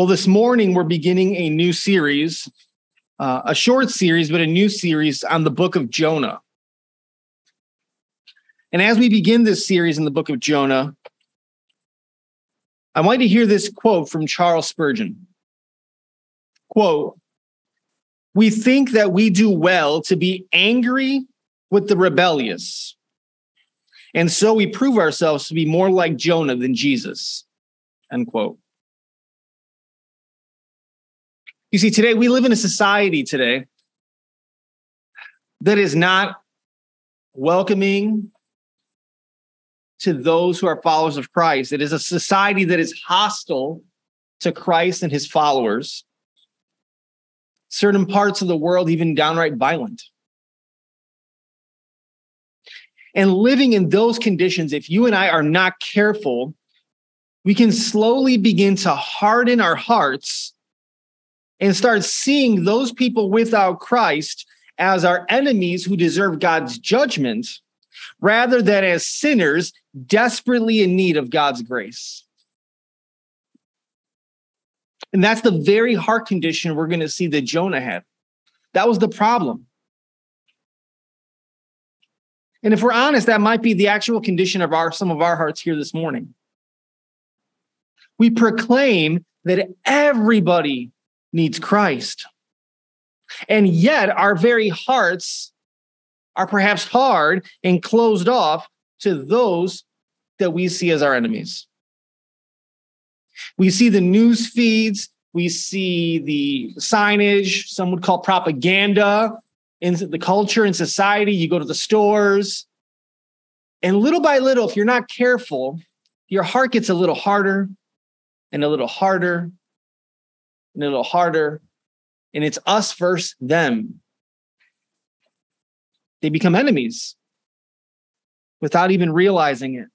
Well, this morning we're beginning a new series, uh, a short series, but a new series on the book of Jonah. And as we begin this series in the book of Jonah, I want you to hear this quote from Charles Spurgeon. Quote, we think that we do well to be angry with the rebellious. And so we prove ourselves to be more like Jonah than Jesus. End quote. You see, today we live in a society today that is not welcoming to those who are followers of Christ. It is a society that is hostile to Christ and his followers. Certain parts of the world, even downright violent. And living in those conditions, if you and I are not careful, we can slowly begin to harden our hearts and start seeing those people without Christ as our enemies who deserve God's judgment rather than as sinners desperately in need of God's grace. And that's the very heart condition we're going to see that Jonah had. That was the problem. And if we're honest, that might be the actual condition of our some of our hearts here this morning. We proclaim that everybody needs Christ. And yet our very hearts are perhaps hard and closed off to those that we see as our enemies. We see the news feeds, we see the signage, some would call propaganda in the culture and society. You go to the stores, and little by little, if you're not careful, your heart gets a little harder and a little harder and a little harder. And it's us versus them. They become enemies without even realizing it.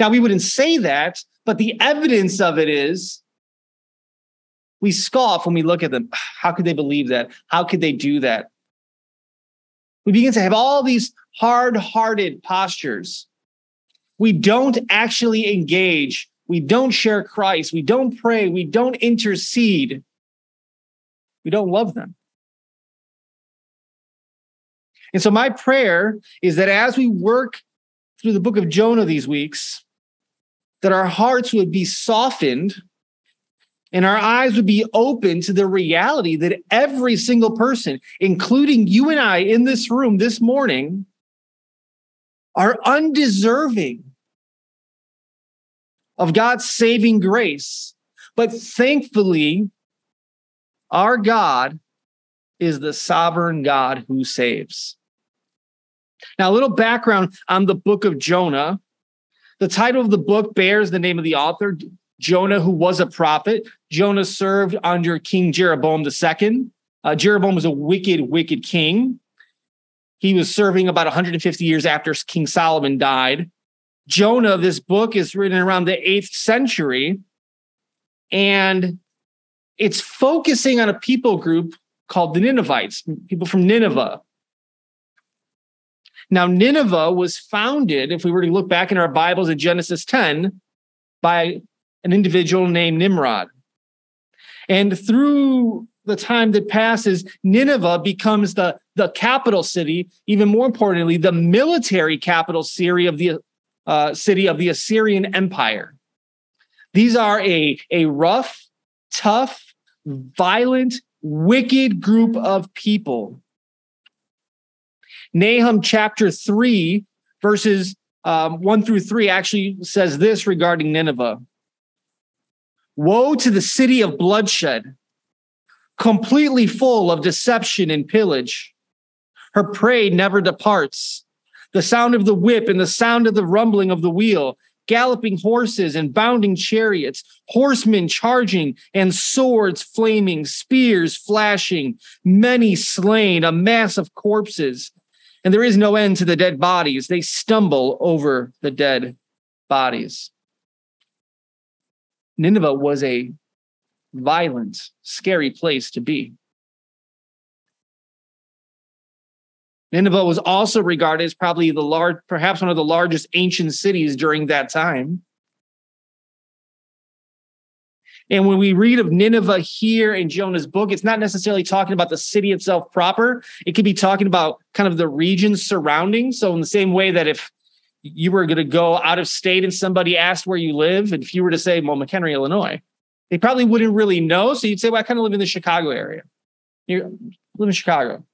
Now, we wouldn't say that, but the evidence of it is we scoff when we look at them. How could they believe that? How could they do that? We begin to have all these hard hearted postures. We don't actually engage. We don't share Christ. We don't pray. We don't intercede. We don't love them. And so, my prayer is that as we work through the book of Jonah these weeks, that our hearts would be softened and our eyes would be open to the reality that every single person, including you and I in this room this morning, are undeserving of God's saving grace. But thankfully, our God is the sovereign God who saves. Now, a little background on the book of Jonah. The title of the book bears the name of the author, Jonah, who was a prophet. Jonah served under King Jeroboam II. Uh, Jeroboam was a wicked, wicked king. He was serving about 150 years after King Solomon died. Jonah, this book is written around the eighth century, and it's focusing on a people group called the Ninevites, people from Nineveh. Now, Nineveh was founded, if we were to look back in our Bibles in Genesis 10, by an individual named Nimrod. And through the time that passes, Nineveh becomes the, the capital city, even more importantly, the military capital city of the uh, city of the Assyrian Empire. These are a, a rough, tough, violent, wicked group of people. Nahum chapter 3, verses um, 1 through 3 actually says this regarding Nineveh Woe to the city of bloodshed, completely full of deception and pillage. Her prey never departs. The sound of the whip and the sound of the rumbling of the wheel, galloping horses and bounding chariots, horsemen charging and swords flaming, spears flashing, many slain, a mass of corpses. And there is no end to the dead bodies. They stumble over the dead bodies. Nineveh was a violent, scary place to be. Nineveh was also regarded as probably the large, perhaps one of the largest ancient cities during that time. And when we read of Nineveh here in Jonah's book, it's not necessarily talking about the city itself proper. It could be talking about kind of the regions surrounding. So, in the same way that if you were going to go out of state and somebody asked where you live, and if you were to say, well, McHenry, Illinois, they probably wouldn't really know. So you'd say, well, I kind of live in the Chicago area. You live in Chicago.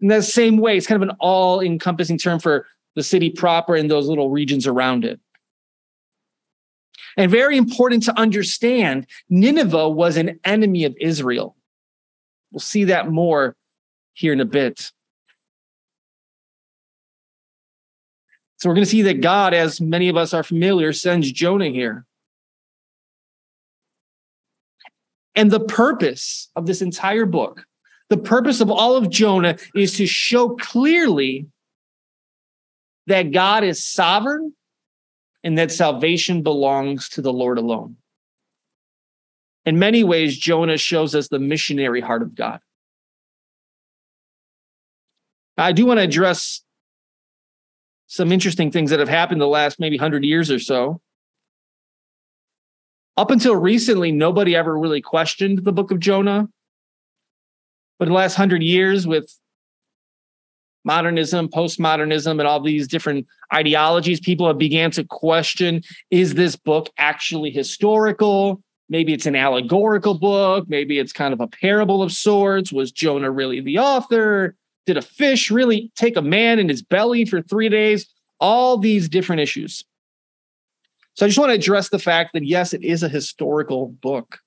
In that same way, it's kind of an all encompassing term for the city proper and those little regions around it. And very important to understand, Nineveh was an enemy of Israel. We'll see that more here in a bit. So we're going to see that God, as many of us are familiar, sends Jonah here. And the purpose of this entire book, the purpose of all of Jonah is to show clearly that God is sovereign and that salvation belongs to the Lord alone. In many ways, Jonah shows us the missionary heart of God. I do want to address some interesting things that have happened the last maybe 100 years or so. Up until recently, nobody ever really questioned the book of Jonah. But in the last 100 years, with modernism, postmodernism, and all these different ideologies, people have began to question is this book actually historical? Maybe it's an allegorical book. Maybe it's kind of a parable of sorts. Was Jonah really the author? Did a fish really take a man in his belly for three days? All these different issues. So I just want to address the fact that yes, it is a historical book.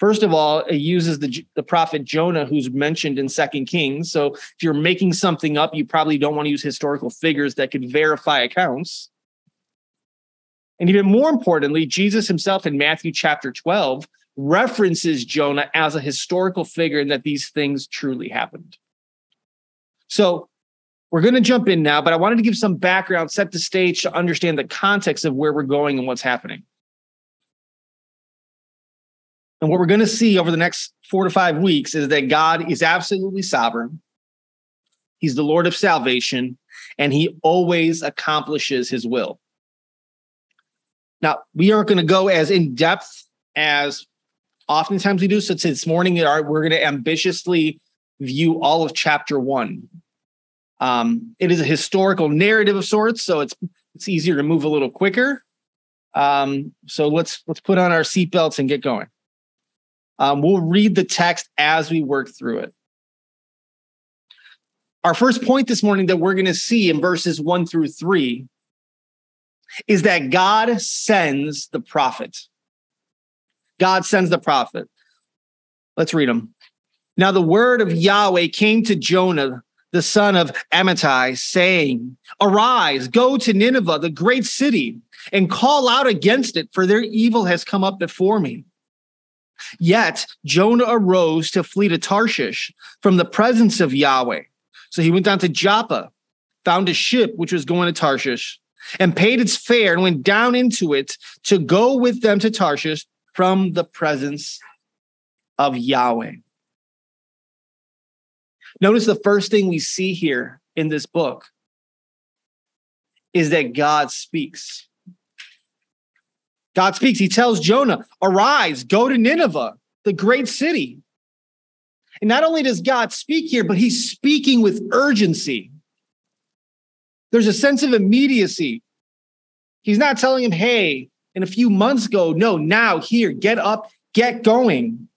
First of all, it uses the, the prophet Jonah, who's mentioned in Second Kings. So if you're making something up, you probably don't want to use historical figures that could verify accounts. And even more importantly, Jesus himself in Matthew chapter 12 references Jonah as a historical figure and that these things truly happened. So we're going to jump in now, but I wanted to give some background, set the stage to understand the context of where we're going and what's happening. And what we're going to see over the next four to five weeks is that God is absolutely sovereign. He's the Lord of salvation, and he always accomplishes his will. Now, we aren't going to go as in depth as oftentimes we do. So this morning, we're going to ambitiously view all of chapter one. Um, it is a historical narrative of sorts, so it's it's easier to move a little quicker. Um, so let's let's put on our seatbelts and get going. Um, we'll read the text as we work through it. Our first point this morning that we're going to see in verses one through three is that God sends the prophet. God sends the prophet. Let's read them. Now, the word of Yahweh came to Jonah, the son of Amittai, saying, Arise, go to Nineveh, the great city, and call out against it, for their evil has come up before me. Yet Jonah arose to flee to Tarshish from the presence of Yahweh. So he went down to Joppa, found a ship which was going to Tarshish, and paid its fare and went down into it to go with them to Tarshish from the presence of Yahweh. Notice the first thing we see here in this book is that God speaks. God speaks. He tells Jonah, Arise, go to Nineveh, the great city. And not only does God speak here, but he's speaking with urgency. There's a sense of immediacy. He's not telling him, Hey, in a few months ago. No, now, here, get up, get going.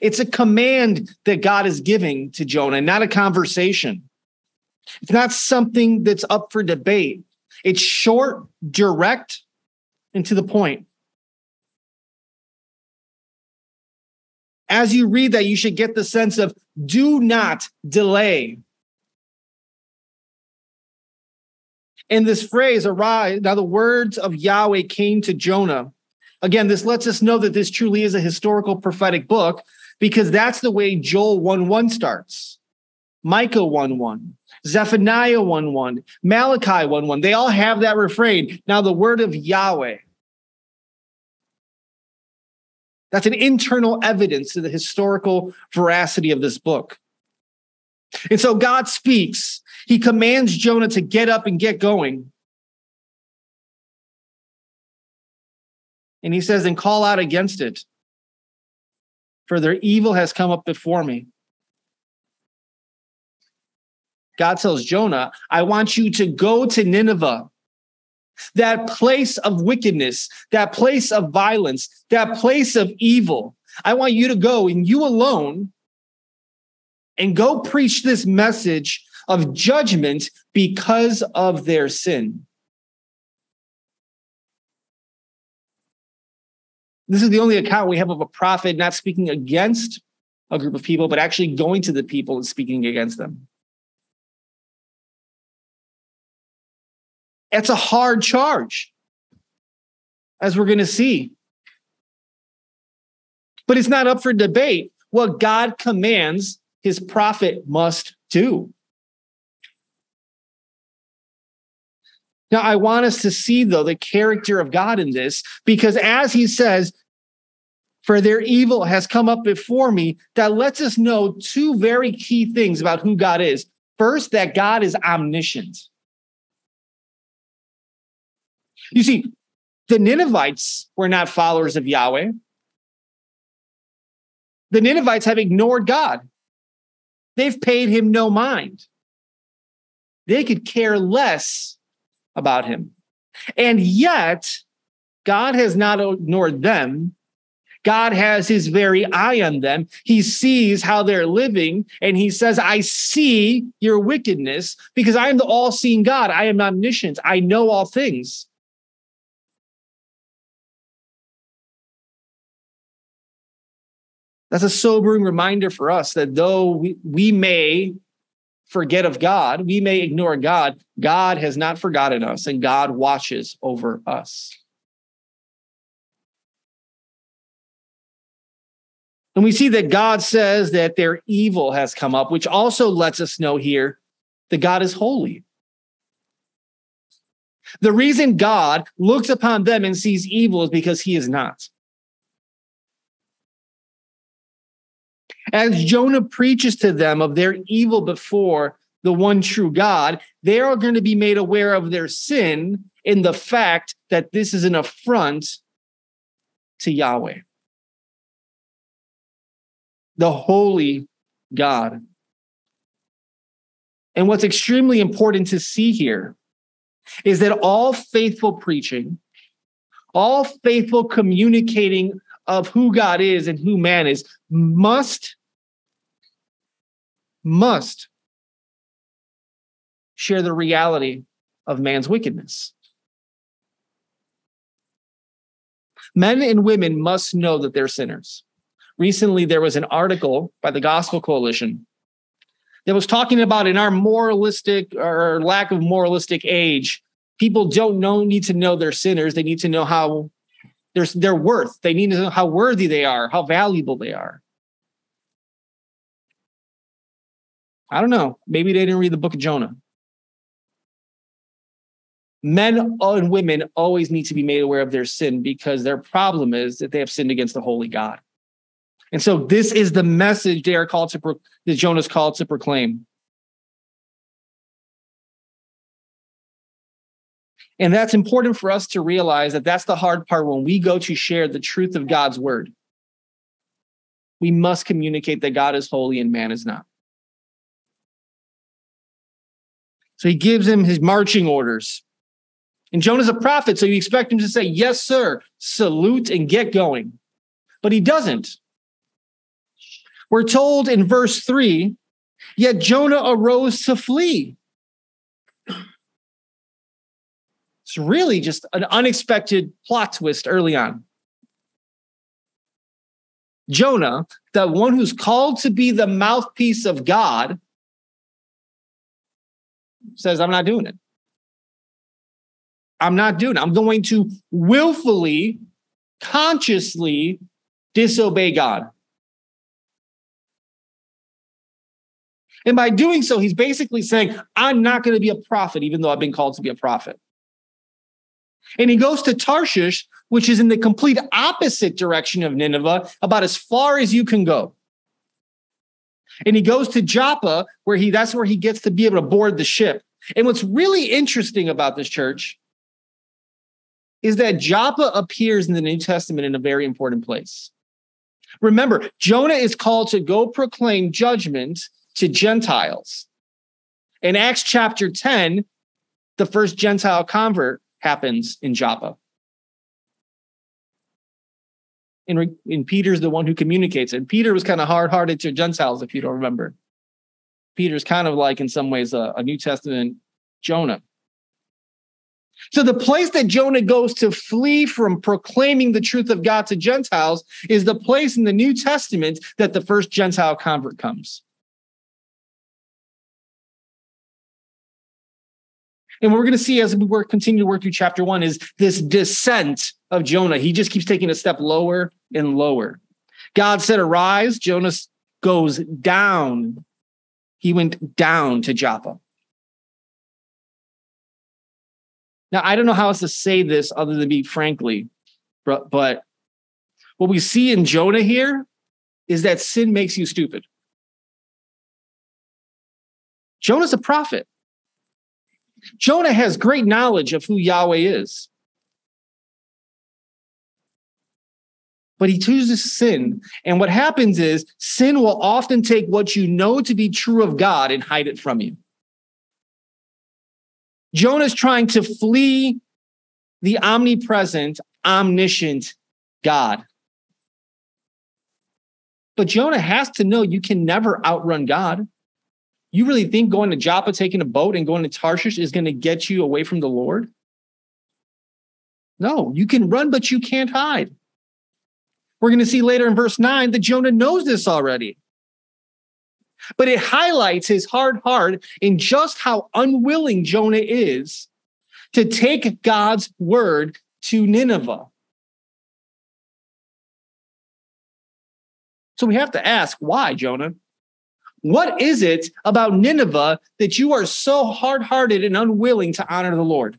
It's a command that God is giving to Jonah, not a conversation. It's not something that's up for debate. It's short, direct, and to the point. As you read that, you should get the sense of do not delay. In this phrase, arise, now the words of Yahweh came to Jonah. Again, this lets us know that this truly is a historical prophetic book because that's the way Joel 1 1 starts. Micah 1 1, Zephaniah 1 1, Malachi 1 1. They all have that refrain. Now, the word of Yahweh. That's an internal evidence to the historical veracity of this book. And so God speaks. He commands Jonah to get up and get going. And he says, and call out against it. For their evil has come up before me. God tells Jonah, I want you to go to Nineveh, that place of wickedness, that place of violence, that place of evil. I want you to go and you alone and go preach this message of judgment because of their sin. This is the only account we have of a prophet not speaking against a group of people, but actually going to the people and speaking against them. It's a hard charge, as we're going to see. But it's not up for debate. What God commands, his prophet must do. Now, I want us to see, though, the character of God in this, because as he says, for their evil has come up before me, that lets us know two very key things about who God is. First, that God is omniscient. You see, the Ninevites were not followers of Yahweh. The Ninevites have ignored God. They've paid him no mind. They could care less about him. And yet, God has not ignored them. God has his very eye on them. He sees how they're living and he says, I see your wickedness because I am the all seeing God. I am omniscient. I know all things. That's a sobering reminder for us that though we, we may forget of God, we may ignore God, God has not forgotten us and God watches over us. And we see that God says that their evil has come up, which also lets us know here that God is holy. The reason God looks upon them and sees evil is because he is not. As Jonah preaches to them of their evil before the one true God, they are going to be made aware of their sin in the fact that this is an affront to Yahweh, the holy God. And what's extremely important to see here is that all faithful preaching, all faithful communicating of who God is and who man is must must share the reality of man's wickedness. Men and women must know that they're sinners. Recently, there was an article by the Gospel Coalition that was talking about in our moralistic or lack of moralistic age, people don't know need to know they're sinners. They need to know how their, worth. They need to know how worthy they are, how valuable they are. I don't know. Maybe they didn't read the book of Jonah. Men and women always need to be made aware of their sin because their problem is that they have sinned against the holy God. And so this is the message they are called to pro- that Jonah's called to proclaim. And that's important for us to realize that that's the hard part when we go to share the truth of God's word. We must communicate that God is holy and man is not. So he gives him his marching orders. And Jonah's a prophet, so you expect him to say, Yes, sir, salute and get going. But he doesn't. We're told in verse three, yet Jonah arose to flee. It's really just an unexpected plot twist early on. Jonah, the one who's called to be the mouthpiece of God, says, I'm not doing it. I'm not doing it. I'm going to willfully, consciously disobey God. And by doing so, he's basically saying, I'm not going to be a prophet, even though I've been called to be a prophet. And he goes to Tarshish, which is in the complete opposite direction of Nineveh, about as far as you can go. And he goes to Joppa, where he that's where he gets to be able to board the ship. And what's really interesting about this church is that Joppa appears in the New Testament in a very important place. Remember, Jonah is called to go proclaim judgment to Gentiles. In Acts chapter 10, the first Gentile convert happens in Joppa. And, and Peter's the one who communicates it. Peter was kind of hard hearted to Gentiles, if you don't remember. Peter's kind of like, in some ways, a, a New Testament Jonah. So the place that Jonah goes to flee from proclaiming the truth of God to Gentiles is the place in the New Testament that the first Gentile convert comes. And what we're going to see as we work, continue to work through chapter one is this descent of Jonah. He just keeps taking a step lower and lower. God said, Arise. Jonah goes down. He went down to Joppa. Now, I don't know how else to say this other than be frankly, but, but what we see in Jonah here is that sin makes you stupid. Jonah's a prophet. Jonah has great knowledge of who Yahweh is. But he chooses sin. And what happens is sin will often take what you know to be true of God and hide it from you. Jonah's trying to flee the omnipresent, omniscient God. But Jonah has to know you can never outrun God. You really think going to Joppa, taking a boat, and going to Tarshish is going to get you away from the Lord? No, you can run, but you can't hide. We're going to see later in verse 9 that Jonah knows this already. But it highlights his hard heart in just how unwilling Jonah is to take God's word to Nineveh. So we have to ask why, Jonah? What is it about Nineveh that you are so hard hearted and unwilling to honor the Lord?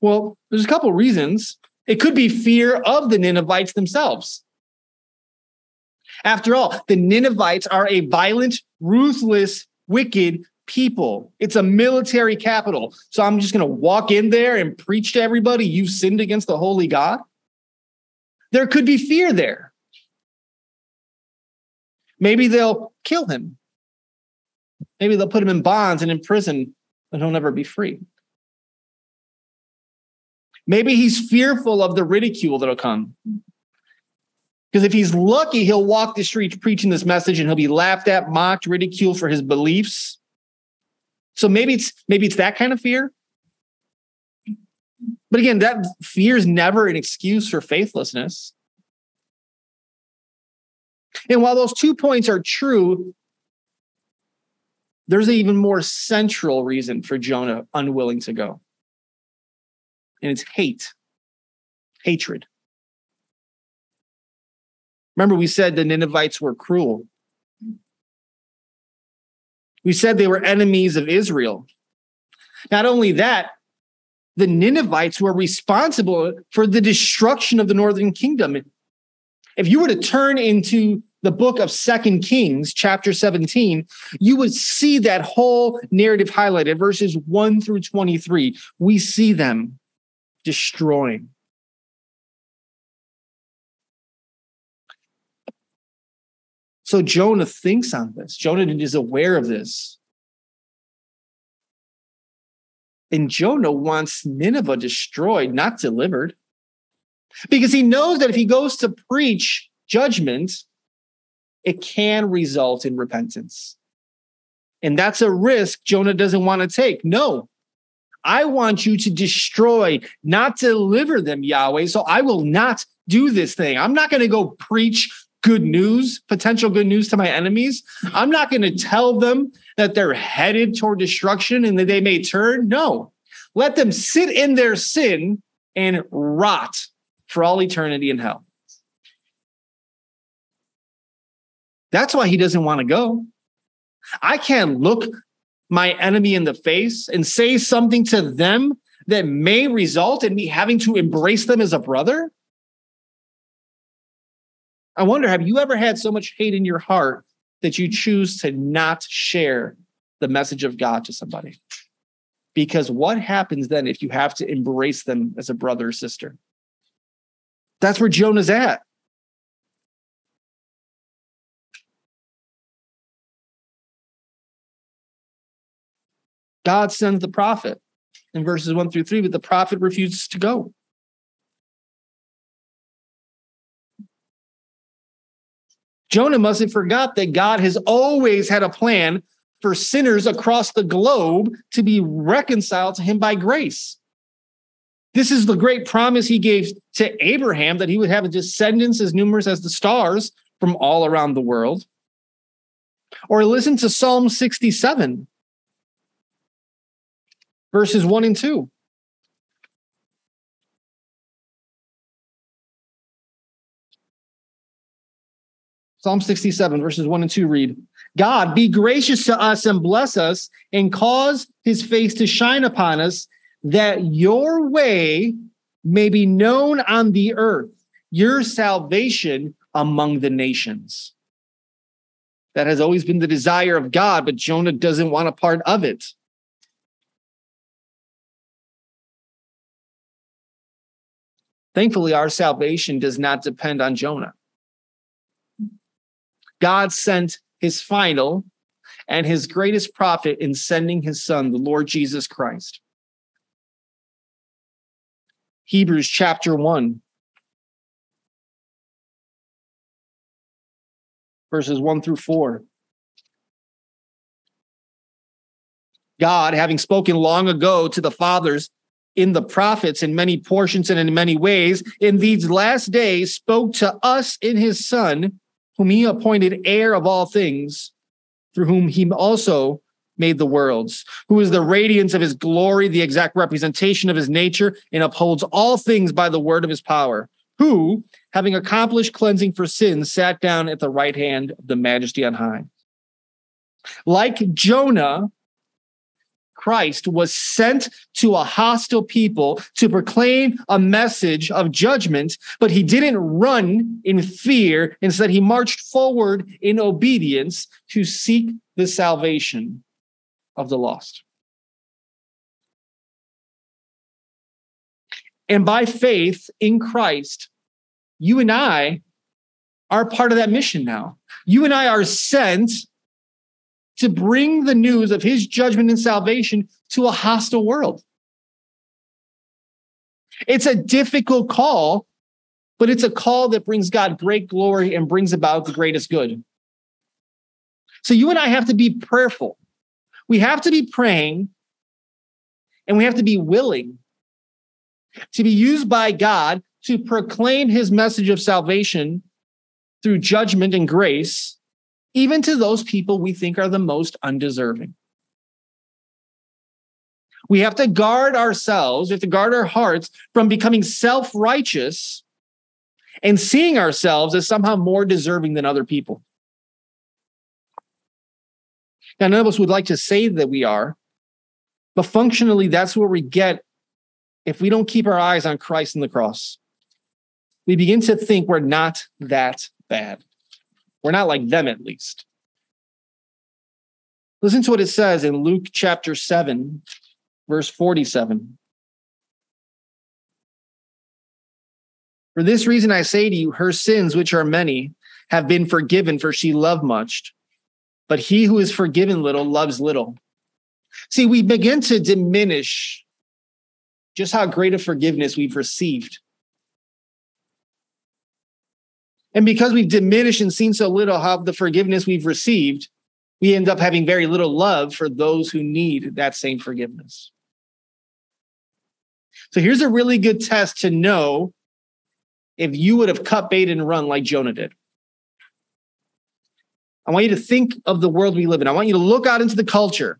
Well, there's a couple reasons. It could be fear of the Ninevites themselves. After all, the Ninevites are a violent, ruthless, wicked people. It's a military capital. So I'm just going to walk in there and preach to everybody you sinned against the holy God. There could be fear there. Maybe they'll kill him. Maybe they'll put him in bonds and in prison and he'll never be free. Maybe he's fearful of the ridicule that'll come. Because if he's lucky, he'll walk the streets preaching this message and he'll be laughed at, mocked, ridiculed for his beliefs. So maybe it's maybe it's that kind of fear. But again, that fear is never an excuse for faithlessness. And while those two points are true, there's an even more central reason for Jonah unwilling to go. And it's hate, hatred. Remember, we said the Ninevites were cruel. We said they were enemies of Israel. Not only that, the Ninevites were responsible for the destruction of the northern kingdom. If you were to turn into the book of Second Kings, chapter 17, you would see that whole narrative highlighted, verses 1 through 23. We see them destroying So Jonah thinks on this. Jonah is aware of this. And Jonah wants Nineveh destroyed, not delivered. Because he knows that if he goes to preach judgment, it can result in repentance. And that's a risk Jonah doesn't want to take. No, I want you to destroy, not deliver them, Yahweh. So I will not do this thing. I'm not going to go preach good news, potential good news to my enemies. I'm not going to tell them that they're headed toward destruction and that they may turn. No, let them sit in their sin and rot for all eternity in hell. That's why he doesn't want to go. I can't look my enemy in the face and say something to them that may result in me having to embrace them as a brother. I wonder, have you ever had so much hate in your heart that you choose to not share the message of God to somebody? Because what happens then if you have to embrace them as a brother or sister? That's where Jonah's at. God sends the prophet in verses one through three, but the prophet refuses to go. Jonah must have forgot that God has always had a plan for sinners across the globe to be reconciled to him by grace. This is the great promise he gave to Abraham that he would have descendants as numerous as the stars from all around the world. Or listen to Psalm 67, verses 1 and 2. Psalm 67, verses 1 and 2 read God, be gracious to us and bless us and cause his face to shine upon us, that your way may be known on the earth, your salvation among the nations. That has always been the desire of God, but Jonah doesn't want a part of it. Thankfully, our salvation does not depend on Jonah. God sent his final and his greatest prophet in sending his son, the Lord Jesus Christ. Hebrews chapter 1, verses 1 through 4. God, having spoken long ago to the fathers in the prophets in many portions and in many ways, in these last days spoke to us in his Son whom he appointed heir of all things, through whom he also made the worlds, who is the radiance of his glory, the exact representation of his nature, and upholds all things by the word of his power, who, having accomplished cleansing for sins, sat down at the right hand of the majesty on high. Like Jonah, Christ was sent to a hostile people to proclaim a message of judgment, but he didn't run in fear. Instead, he marched forward in obedience to seek the salvation of the lost. And by faith in Christ, you and I are part of that mission now. You and I are sent to bring the news of his judgment and salvation to a hostile world. It's a difficult call, but it's a call that brings God great glory and brings about the greatest good. So you and I have to be prayerful. We have to be praying and we have to be willing to be used by God to proclaim his message of salvation through judgment and grace even to those people we think are the most undeserving. We have to guard ourselves, we have to guard our hearts from becoming self righteous and seeing ourselves as somehow more deserving than other people. Now, none of us would like to say that we are, but functionally, that's where we get if we don't keep our eyes on Christ and the cross. We begin to think we're not that bad. We're not like them, at least. Listen to what it says in Luke chapter 7, verse 47. For this reason I say to you, her sins, which are many, have been forgiven, for she loved much. But he who is forgiven little loves little. See, we begin to diminish just how great a forgiveness we've received And because we've diminished and seen so little of the forgiveness we've received, we end up having very little love for those who need that same forgiveness. So here's a really good test to know if you would have cut bait and run like Jonah did. I want you to think of the world we live in. I want you to look out into the culture.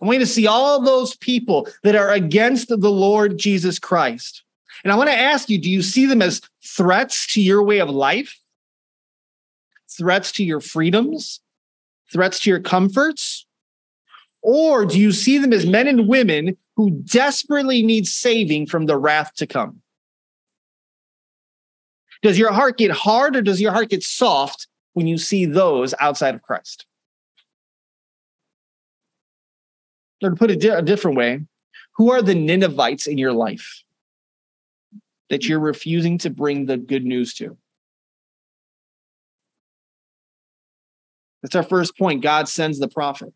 I want you to see all those people that are against the Lord Jesus Christ. And I want to ask you do you see them as threats to your way of life? Threats to your freedoms? Threats to your comforts? Or do you see them as men and women who desperately need saving from the wrath to come? Does your heart get hard or does your heart get soft when you see those outside of Christ? or to put it a different way, who are the Ninevites in your life that you're refusing to bring the good news to? That's our first point. God sends the prophet.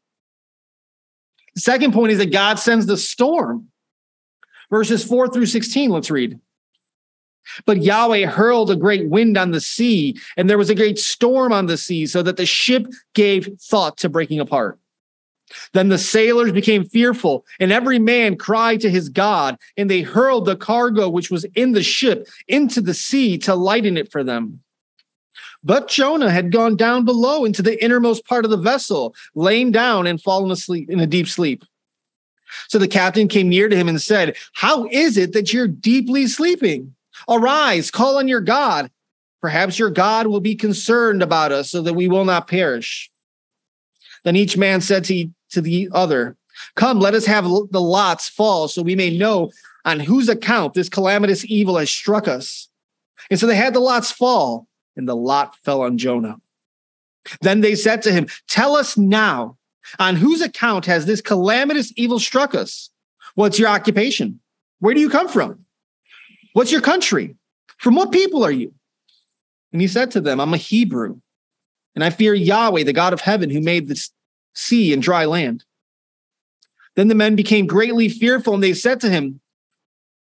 The second point is that God sends the storm. Verses 4 through 16, let's read. But Yahweh hurled a great wind on the sea, and there was a great storm on the sea, so that the ship gave thought to breaking apart. Then the sailors became fearful, and every man cried to his God, and they hurled the cargo which was in the ship into the sea to lighten it for them. But Jonah had gone down below into the innermost part of the vessel, lain down and fallen asleep in a deep sleep. So the captain came near to him and said, How is it that you're deeply sleeping? Arise, call on your God. Perhaps your God will be concerned about us so that we will not perish. Then each man said to, to the other, Come, let us have the lots fall so we may know on whose account this calamitous evil has struck us. And so they had the lots fall and the lot fell on Jonah. Then they said to him, Tell us now, on whose account has this calamitous evil struck us? What's your occupation? Where do you come from? What's your country? From what people are you? And he said to them, I'm a Hebrew, and I fear Yahweh, the God of heaven, who made the sea and dry land. Then the men became greatly fearful, and they said to him,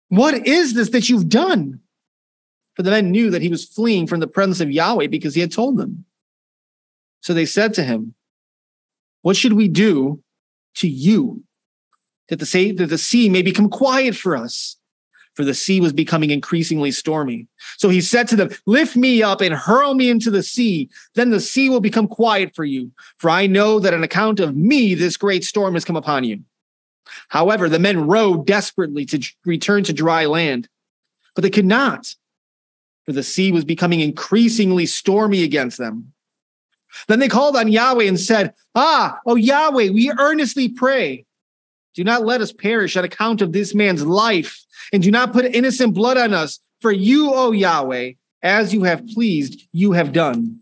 What is this that you've done? For the men knew that he was fleeing from the presence of Yahweh because he had told them. So they said to him, What should we do to you that the, sea, that the sea may become quiet for us? For the sea was becoming increasingly stormy. So he said to them, Lift me up and hurl me into the sea. Then the sea will become quiet for you. For I know that on account of me, this great storm has come upon you. However, the men rowed desperately to return to dry land, but they could not for the sea was becoming increasingly stormy against them. Then they called on Yahweh and said, Ah, O Yahweh, we earnestly pray. Do not let us perish on account of this man's life, and do not put innocent blood on us. For you, O Yahweh, as you have pleased, you have done.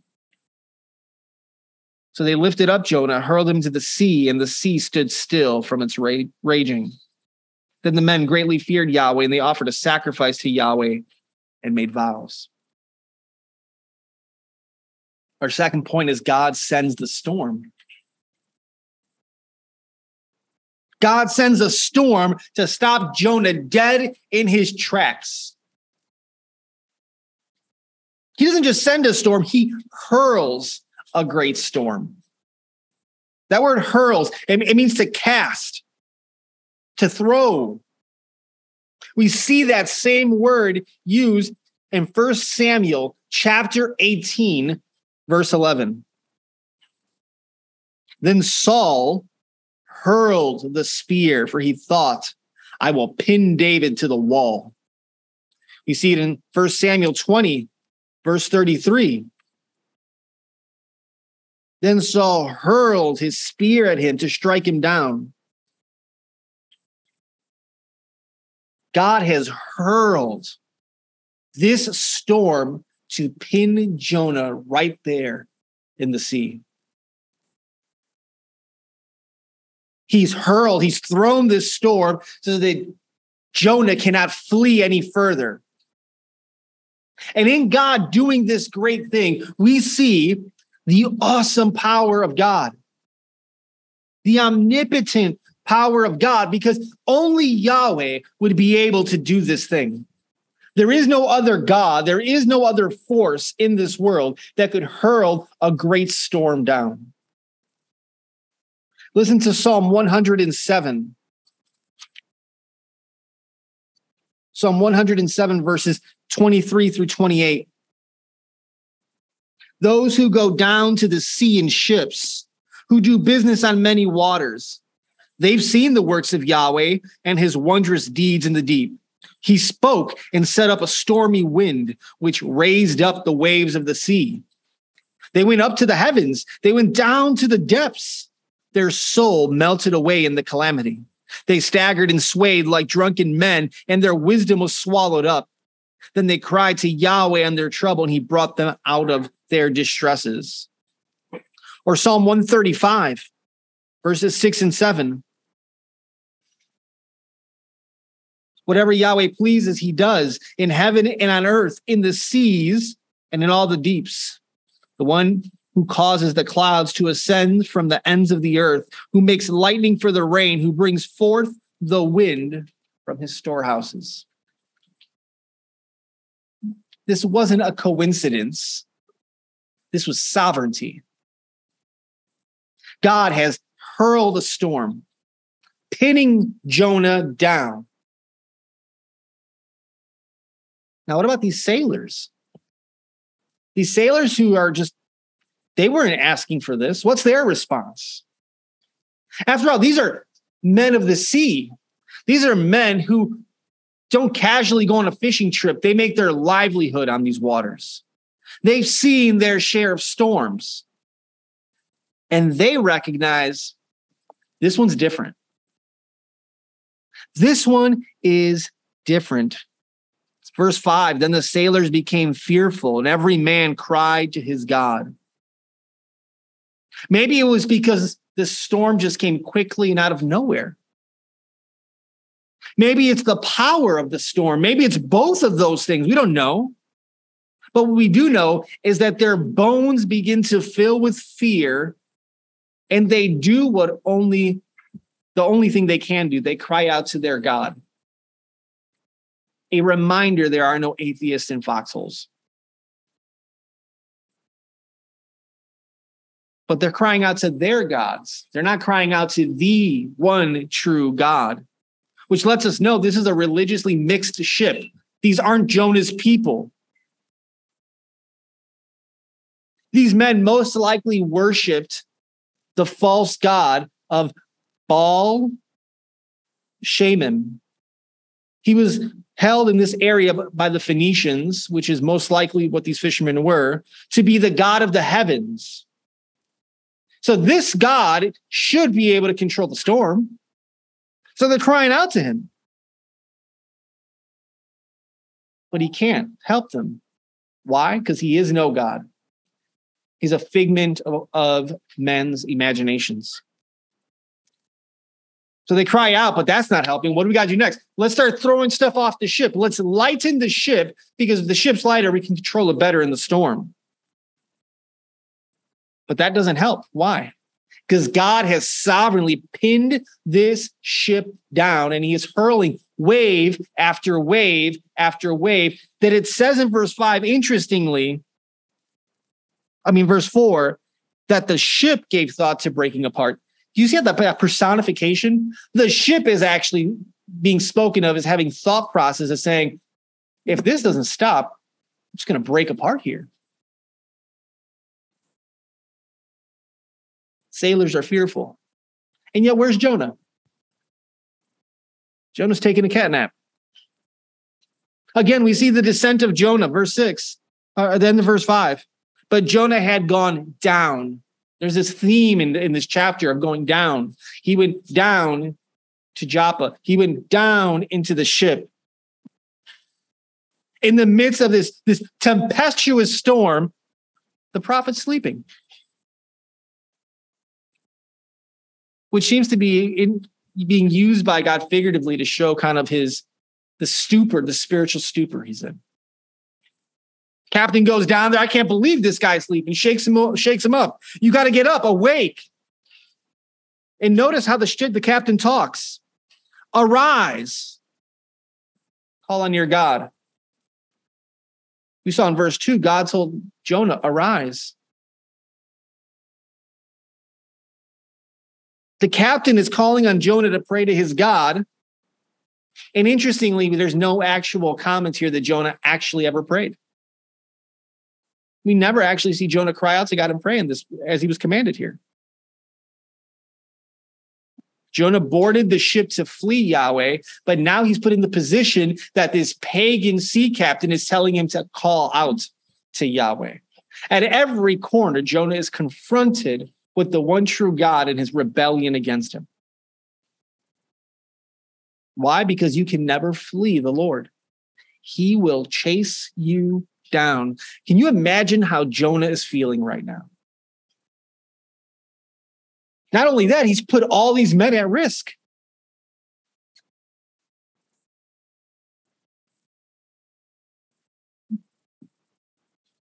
So they lifted up Jonah, hurled him into the sea, and the sea stood still from its ra- raging. Then the men greatly feared Yahweh, and they offered a sacrifice to Yahweh and made vows. Our second point is God sends the storm. God sends a storm to stop Jonah dead in his tracks. He doesn't just send a storm, he hurls a great storm. That word hurls, it, means to cast, to throw, we see that same word used in First Samuel chapter 18, verse 11. Then Saul hurled the spear, for he thought, I will pin David to the wall. We see it in First Samuel 20, verse 33. Then Saul hurled his spear at him to strike him down. God has hurled this storm to pin Jonah right there in the sea. He's hurled, he's thrown this storm so that Jonah cannot flee any further. And in God doing this great thing, we see the awesome power of God, the omnipotent power of God because only Yahweh would be able to do this thing. There is no other God, there is no other force in this world that could hurl a great storm down. Listen to Psalm 107. Psalm 107, verses 23 through 28. Those who go down to the sea in ships, who do business on many waters, They've seen the works of Yahweh and his wondrous deeds in the deep. He spoke and set up a stormy wind, which raised up the waves of the sea. They went up to the heavens, they went down to the depths. Their soul melted away in the calamity. They staggered and swayed like drunken men, and their wisdom was swallowed up. Then they cried to Yahweh in their trouble, and he brought them out of their distresses. Or Psalm 135, verses 6 and 7. Whatever Yahweh pleases, he does in heaven and on earth, in the seas and in all the deeps. The one who causes the clouds to ascend from the ends of the earth, who makes lightning for the rain, who brings forth the wind from his storehouses. This wasn't a coincidence. This was sovereignty. God has hurled a storm, pinning Jonah down. Now, what about these sailors? These sailors who are just, they weren't asking for this. What's their response? After all, these are men of the sea. These are men who don't casually go on a fishing trip, they make their livelihood on these waters. They've seen their share of storms and they recognize this one's different. This one is different. It's verse 5 Then the sailors became fearful, and every man cried to his God. Maybe it was because the storm just came quickly and out of nowhere. Maybe it's the power of the storm. Maybe it's both of those things. We don't know. But what we do know is that their bones begin to fill with fear and they do what only the only thing they can do. They cry out to their God. A reminder there are no atheists in foxholes. But they're crying out to their gods. They're not crying out to the one true God, which lets us know this is a religiously mixed ship. These aren't Jonah's people. These men most likely worshiped the false god of Baal Shamin. He was held in this area by the Phoenicians, which is most likely what these fishermen were, to be the god of the heavens. So this God should be able to control the storm. So they're crying out to him. But he can't help them. Why? Because he is no God. He's a figment of, of men's imaginations. So they cry out, but that's not helping. What do we got to do next? Let's start throwing stuff off the ship. Let's lighten the ship because if the ship's lighter, we can control it better in the storm. But that doesn't help. Why? Because God has sovereignly pinned this ship down and he is hurling wave after wave after wave that it says in verse 5, interestingly, I mean, verse four, that the ship gave thought to breaking apart. Do you see that, that personification? The ship is actually being spoken of as having thought process of saying, if this doesn't stop, I'm just going to break apart here. Sailors are fearful. And yet, where's Jonah? Jonah's taking a cat nap. Again, we see the descent of Jonah, verse six, uh, then the verse five. But Jonah had gone down. There's this theme in, in this chapter of going down. He went down to Joppa, he went down into the ship. In the midst of this, this tempestuous storm, the prophet's sleeping. Which seems to be in, being used by God figuratively to show kind of his the stupor, the spiritual stupor he's in. Captain goes down there. I can't believe this guy's sleeping. Shakes him, shakes him up. You got to get up, awake. And notice how the shit the captain talks. Arise. Call on your God. We saw in verse 2, God told Jonah, arise. The captain is calling on Jonah to pray to his God. And interestingly, there's no actual comments here that Jonah actually ever prayed. We never actually see Jonah cry out to God and pray in this as he was commanded here. Jonah boarded the ship to flee Yahweh, but now he's put in the position that this pagan sea captain is telling him to call out to Yahweh. At every corner, Jonah is confronted with the one true God and his rebellion against him. Why? Because you can never flee the Lord. He will chase you down. Can you imagine how Jonah is feeling right now? Not only that, he's put all these men at risk.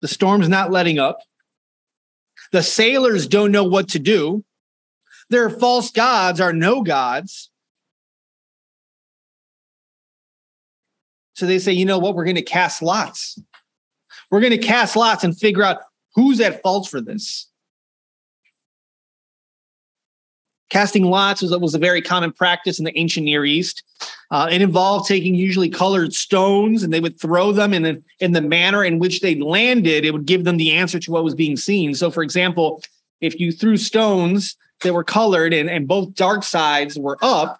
The storm's not letting up. The sailors don't know what to do. Their false gods are no gods. So they say, you know what? We're going to cast lots. We're going to cast lots and figure out who's at fault for this. Casting lots was, was a very common practice in the ancient Near East. Uh, it involved taking usually colored stones and they would throw them in the, in the manner in which they landed. It would give them the answer to what was being seen. So, for example, if you threw stones that were colored and, and both dark sides were up,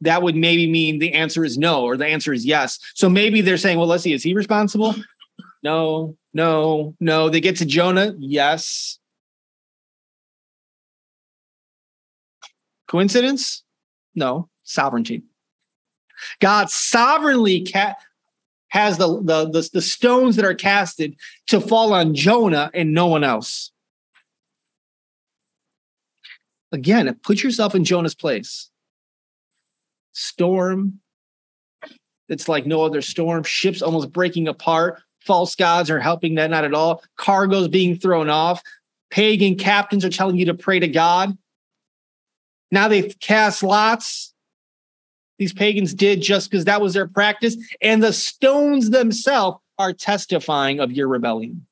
that would maybe mean the answer is no or the answer is yes. So maybe they're saying, well, let's see, is he responsible? No, no, no. They get to Jonah. Yes. Coincidence? No. Sovereignty. God sovereignly ca- has the, the, the, the stones that are casted to fall on Jonah and no one else. Again, put yourself in Jonah's place. Storm. It's like no other storm. Ships almost breaking apart. False gods are helping that not at all. Cargoes being thrown off. Pagan captains are telling you to pray to God. Now they've cast lots. These pagans did just because that was their practice. And the stones themselves are testifying of your rebellion.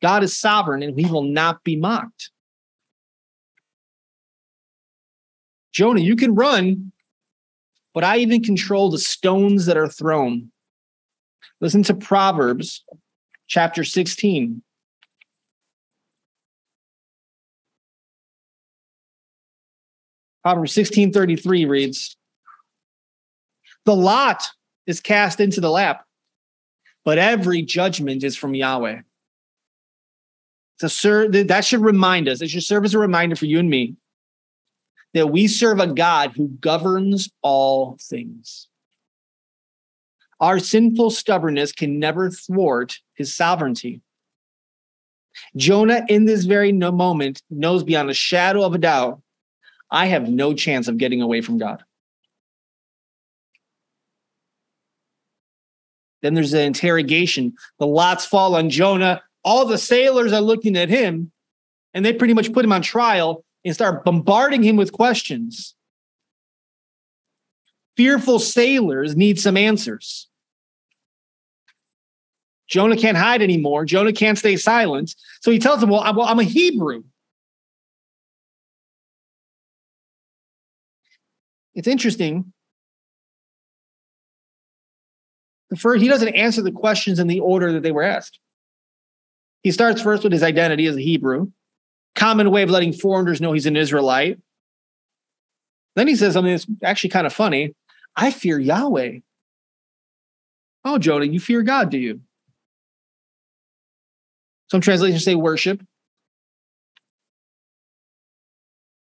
God is sovereign and he will not be mocked. Jonah, you can run, but I even control the stones that are thrown. Listen to Proverbs chapter 16. Proverbs 16:33 reads, "The lot is cast into the lap, but every judgment is from Yahweh." So sir, that should remind us. It should serve as a reminder for you and me that we serve a God who governs all things. Our sinful stubbornness can never thwart his sovereignty. Jonah, in this very moment, knows beyond a shadow of a doubt I have no chance of getting away from God. Then there's the interrogation. The lots fall on Jonah. All the sailors are looking at him, and they pretty much put him on trial and start bombarding him with questions. Fearful sailors need some answers. Jonah can't hide anymore. Jonah can't stay silent. So he tells them, Well, I'm a Hebrew. It's interesting. The first, he doesn't answer the questions in the order that they were asked. He starts first with his identity as a Hebrew, common way of letting foreigners know he's an Israelite. Then he says something that's actually kind of funny. I fear Yahweh. Oh, Jonah, you fear God, do you? Some translations say worship.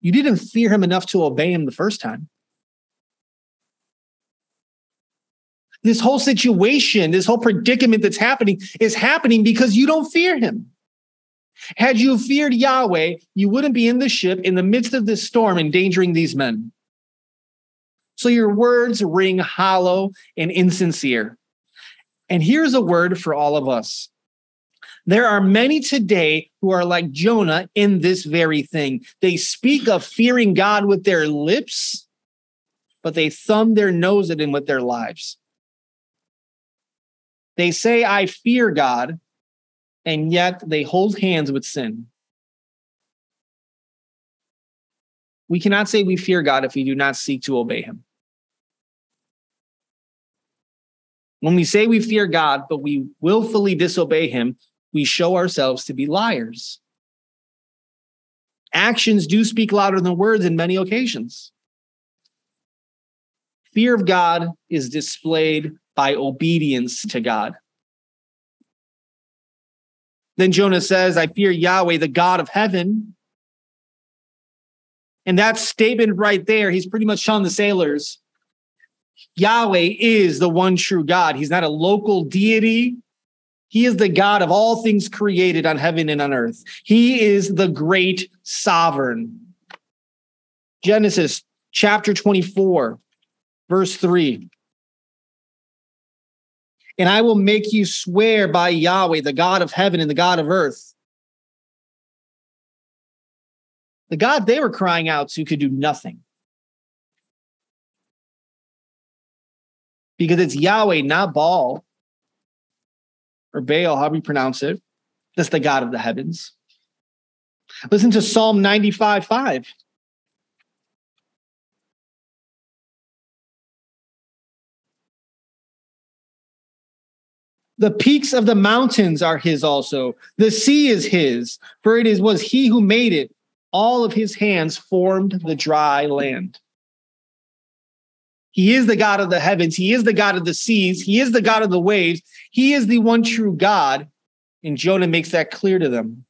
You didn't fear him enough to obey him the first time. This whole situation, this whole predicament that's happening is happening because you don't fear him. Had you feared Yahweh, you wouldn't be in the ship in the midst of this storm, endangering these men. So your words ring hollow and insincere. And here's a word for all of us. There are many today who are like Jonah in this very thing. They speak of fearing God with their lips, but they thumb their nose at him with their lives. They say, I fear God, and yet they hold hands with sin. We cannot say we fear God if we do not seek to obey him. When we say we fear God, but we willfully disobey him, we show ourselves to be liars. Actions do speak louder than words in many occasions. Fear of God is displayed by obedience to God. Then Jonah says, I fear Yahweh, the God of heaven. And that statement right there, he's pretty much telling the sailors Yahweh is the one true God. He's not a local deity. He is the God of all things created on heaven and on earth. He is the great sovereign. Genesis chapter 24, verse 3. And I will make you swear by Yahweh, the God of heaven and the God of earth. The God they were crying out to could do nothing. Because it's Yahweh, not Baal or Baal, however you pronounce it. That's the God of the heavens. Listen to Psalm 95 5. The peaks of the mountains are his also. The sea is his, for it is was he who made it. All of his hands formed the dry land. He is the God of the heavens. He is the God of the seas. He is the God of the waves. He is the one true God. And Jonah makes that clear to them.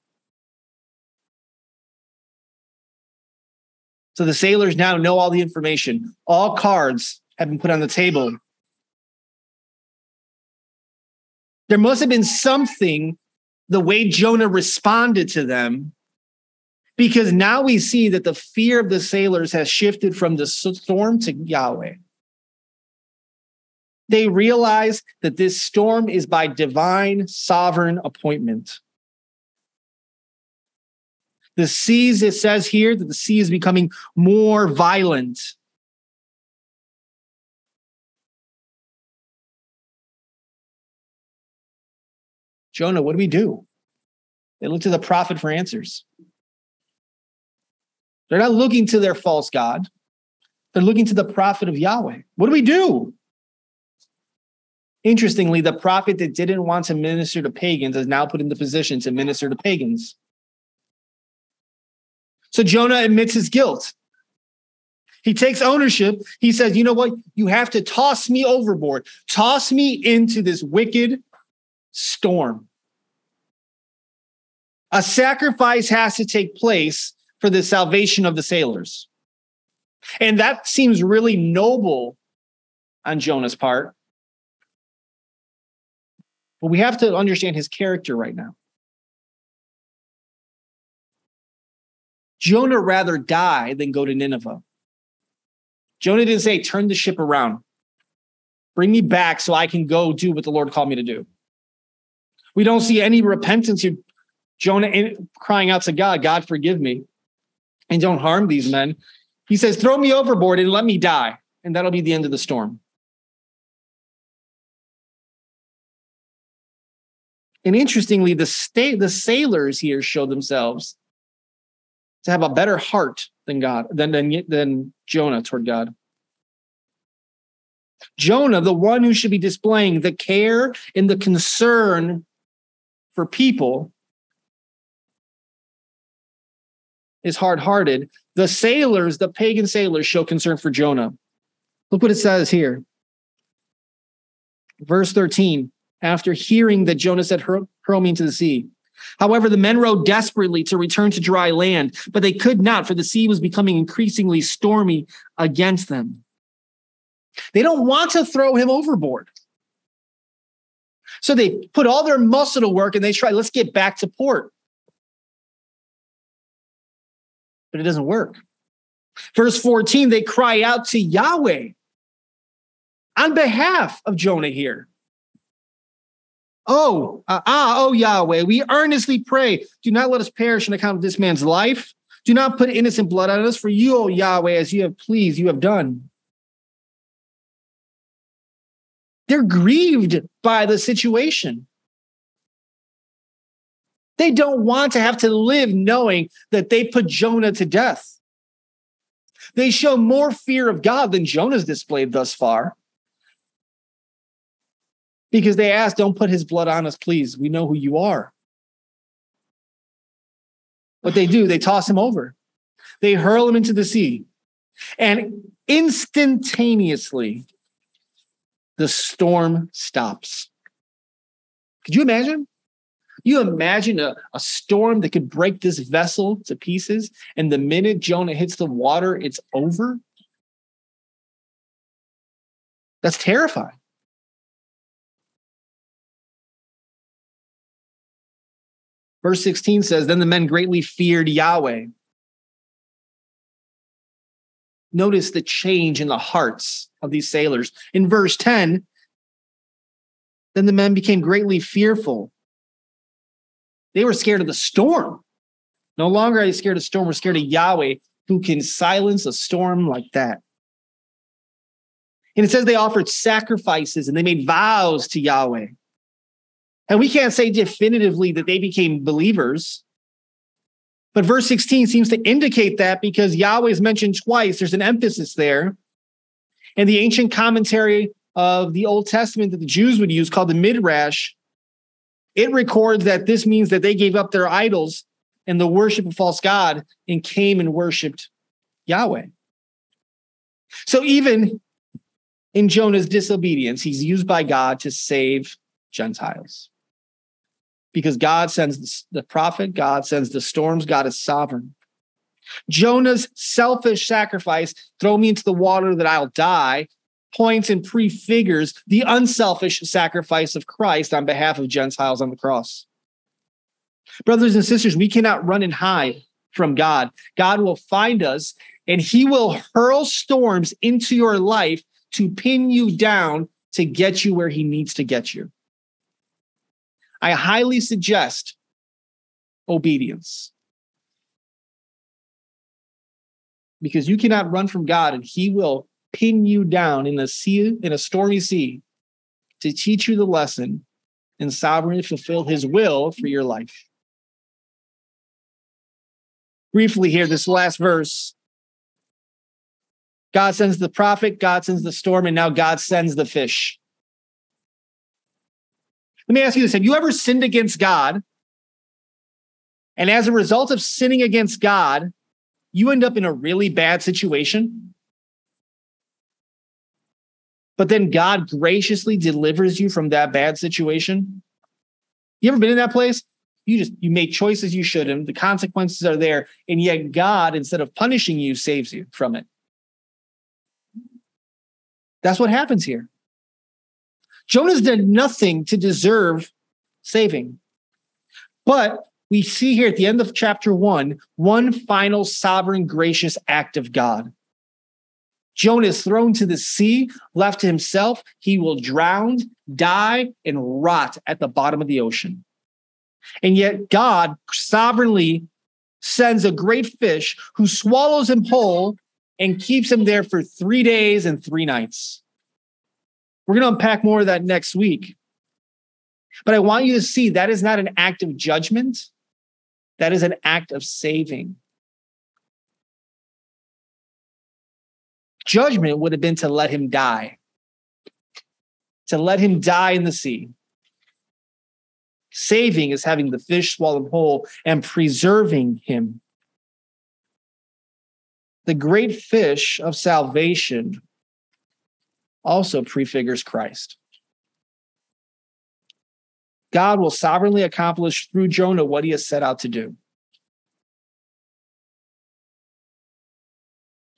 So the sailors now know all the information. All cards have been put on the table. There must have been something the way Jonah responded to them, because now we see that the fear of the sailors has shifted from the storm to Yahweh. They realize that this storm is by divine sovereign appointment. The seas, it says here that the sea is becoming more violent. Jonah, what do we do? They look to the prophet for answers. They're not looking to their false God. They're looking to the prophet of Yahweh. What do we do? Interestingly, the prophet that didn't want to minister to pagans is now put in the position to minister to pagans. So Jonah admits his guilt. He takes ownership. He says, You know what? You have to toss me overboard, toss me into this wicked storm. A sacrifice has to take place for the salvation of the sailors. And that seems really noble on Jonah's part. But we have to understand his character right now. Jonah rather die than go to Nineveh. Jonah didn't say, turn the ship around, bring me back so I can go do what the Lord called me to do. We don't see any repentance here. Jonah crying out to God, God, forgive me and don't harm these men. He says, throw me overboard and let me die. And that'll be the end of the storm. And interestingly, the state, the sailors here show themselves to have a better heart than God, than, than, than Jonah toward God. Jonah, the one who should be displaying the care and the concern for people, is hard hearted. The sailors, the pagan sailors, show concern for Jonah. Look what it says here. Verse 13 after hearing that Jonah said, hurl, me into the sea. However, the men rowed desperately to return to dry land, but they could not, for the sea was becoming increasingly stormy against them. They don't want to throw him overboard. So they put all their muscle to work and they try, let's get back to port. But it doesn't work. Verse 14, they cry out to Yahweh on behalf of Jonah here. Oh, uh, ah, oh Yahweh, we earnestly pray, do not let us perish on account of this man's life. Do not put innocent blood on us, for you, O Yahweh, as you have pleased, you have done. They're grieved by the situation. They don't want to have to live knowing that they put Jonah to death. They show more fear of God than Jonah's displayed thus far because they ask, Don't put his blood on us, please. We know who you are. What they do, they toss him over, they hurl him into the sea. And instantaneously, the storm stops. Could you imagine? You imagine a, a storm that could break this vessel to pieces, and the minute Jonah hits the water, it's over? That's terrifying. Verse 16 says, Then the men greatly feared Yahweh. Notice the change in the hearts of these sailors. In verse 10, Then the men became greatly fearful. They were scared of the storm. No longer are they scared of storm, we're scared of Yahweh, who can silence a storm like that. And it says they offered sacrifices and they made vows to Yahweh. And we can't say definitively that they became believers. But verse 16 seems to indicate that because Yahweh is mentioned twice, there's an emphasis there. And the ancient commentary of the Old Testament that the Jews would use, called the Midrash, it records that this means that they gave up their idols and the worship of false God and came and worshiped Yahweh. So even in Jonah's disobedience, he's used by God to save Gentiles. Because God sends the prophet, God sends the storms, God is sovereign. Jonah's selfish sacrifice, throw me into the water that I'll die, points and prefigures the unselfish sacrifice of Christ on behalf of Gentiles on the cross. Brothers and sisters, we cannot run and hide from God. God will find us and he will hurl storms into your life to pin you down to get you where he needs to get you. I highly suggest obedience. Because you cannot run from God and he will pin you down in a sea in a stormy sea to teach you the lesson and sovereignly fulfill his will for your life. Briefly here, this last verse. God sends the prophet, God sends the storm, and now God sends the fish. Let me ask you this Have you ever sinned against God? And as a result of sinning against God, you end up in a really bad situation? But then God graciously delivers you from that bad situation? You ever been in that place? You just you made choices you shouldn't. The consequences are there, and yet God, instead of punishing you, saves you from it. That's what happens here. Jonah's done nothing to deserve saving. But we see here at the end of chapter one, one final sovereign, gracious act of God. Jonah is thrown to the sea, left to himself. He will drown, die, and rot at the bottom of the ocean. And yet, God sovereignly sends a great fish who swallows him whole and keeps him there for three days and three nights. We're going to unpack more of that next week. But I want you to see that is not an act of judgment, that is an act of saving. Judgment would have been to let him die, to let him die in the sea. Saving is having the fish swallow him whole and preserving him. The great fish of salvation also prefigures Christ. God will sovereignly accomplish through Jonah what he has set out to do.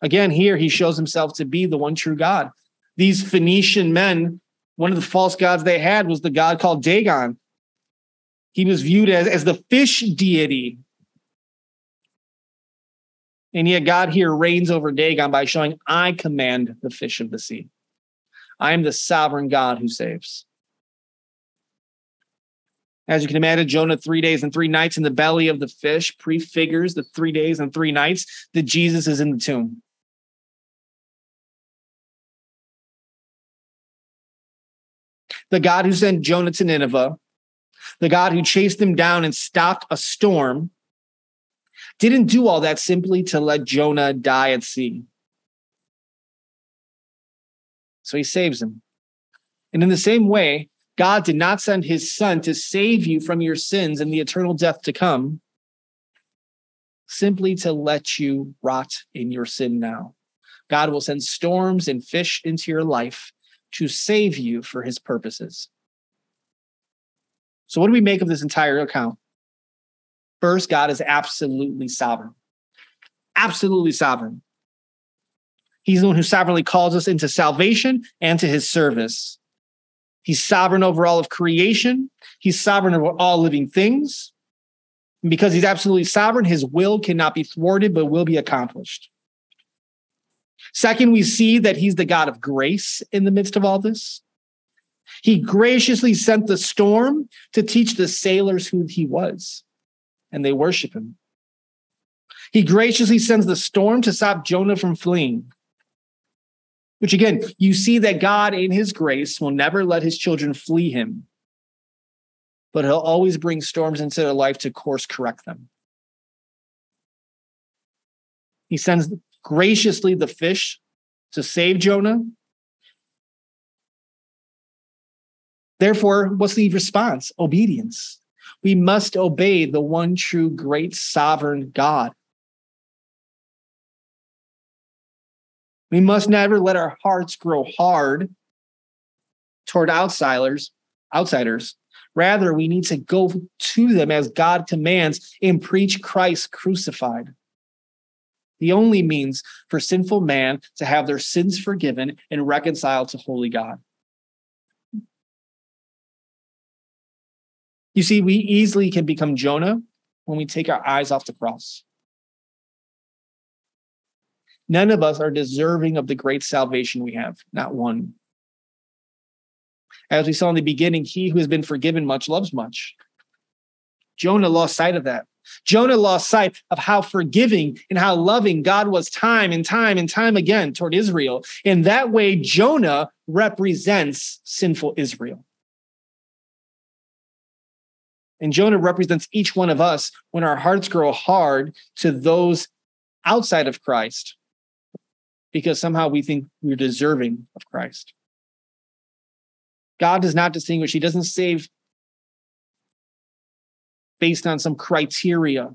Again, here he shows himself to be the one true God. These Phoenician men, one of the false gods they had was the god called Dagon. He was viewed as, as the fish deity. And yet, God here reigns over Dagon by showing, I command the fish of the sea. I am the sovereign God who saves. As you can imagine, Jonah, three days and three nights in the belly of the fish prefigures the three days and three nights that Jesus is in the tomb. The God who sent Jonah to Nineveh, the God who chased him down and stopped a storm, didn't do all that simply to let Jonah die at sea. So he saves him. And in the same way, God did not send his son to save you from your sins and the eternal death to come, simply to let you rot in your sin now. God will send storms and fish into your life to save you for his purposes. So, what do we make of this entire account? First, God is absolutely sovereign. Absolutely sovereign. He's the one who sovereignly calls us into salvation and to his service. He's sovereign over all of creation. He's sovereign over all living things. And because he's absolutely sovereign, his will cannot be thwarted, but will be accomplished. Second, we see that he's the God of grace in the midst of all this. He graciously sent the storm to teach the sailors who he was, and they worship him. He graciously sends the storm to stop Jonah from fleeing. Which again, you see that God, in his grace, will never let his children flee him, but he'll always bring storms into their life to course correct them. He sends graciously the fish to save Jonah. Therefore, what's the response? Obedience. We must obey the one true great sovereign God. We must never let our hearts grow hard toward outsiders, outsiders. Rather, we need to go to them as God commands and preach Christ crucified. The only means for sinful man to have their sins forgiven and reconciled to holy God. You see, we easily can become Jonah when we take our eyes off the cross. None of us are deserving of the great salvation we have, not one. As we saw in the beginning, he who has been forgiven much loves much. Jonah lost sight of that. Jonah lost sight of how forgiving and how loving God was time and time and time again toward Israel. In that way, Jonah represents sinful Israel. And Jonah represents each one of us when our hearts grow hard to those outside of Christ because somehow we think we're deserving of Christ. God does not distinguish, He doesn't save based on some criteria.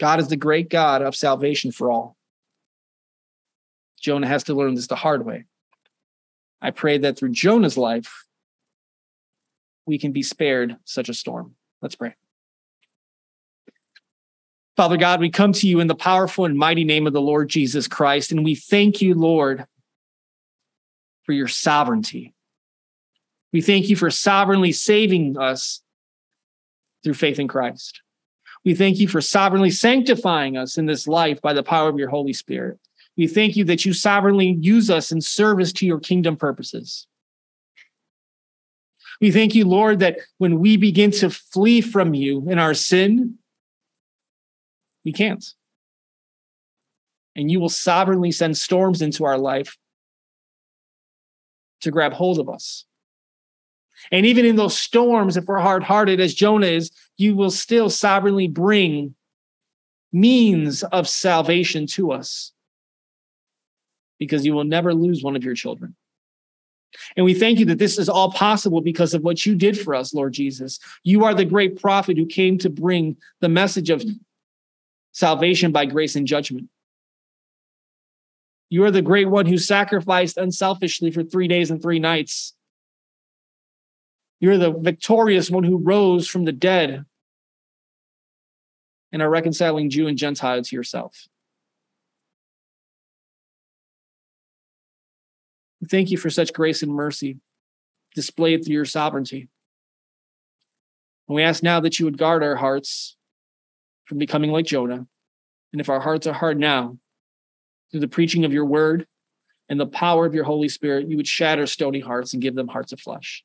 God is the great God of salvation for all. Jonah has to learn this the hard way. I pray that through Jonah's life, we can be spared such a storm. Let's pray. Father God, we come to you in the powerful and mighty name of the Lord Jesus Christ, and we thank you, Lord, for your sovereignty. We thank you for sovereignly saving us through faith in Christ. We thank you for sovereignly sanctifying us in this life by the power of your Holy Spirit. We thank you that you sovereignly use us in service to your kingdom purposes. We thank you, Lord, that when we begin to flee from you in our sin, we can't. And you will sovereignly send storms into our life to grab hold of us. And even in those storms, if we're hard hearted as Jonah is, you will still sovereignly bring means of salvation to us because you will never lose one of your children. And we thank you that this is all possible because of what you did for us, Lord Jesus. You are the great prophet who came to bring the message of salvation by grace and judgment. You are the great one who sacrificed unselfishly for three days and three nights. You're the victorious one who rose from the dead and are reconciling Jew and Gentile to yourself. Thank you for such grace and mercy displayed through your sovereignty. And we ask now that you would guard our hearts from becoming like Jonah. And if our hearts are hard now, through the preaching of your word and the power of your Holy Spirit, you would shatter stony hearts and give them hearts of flesh.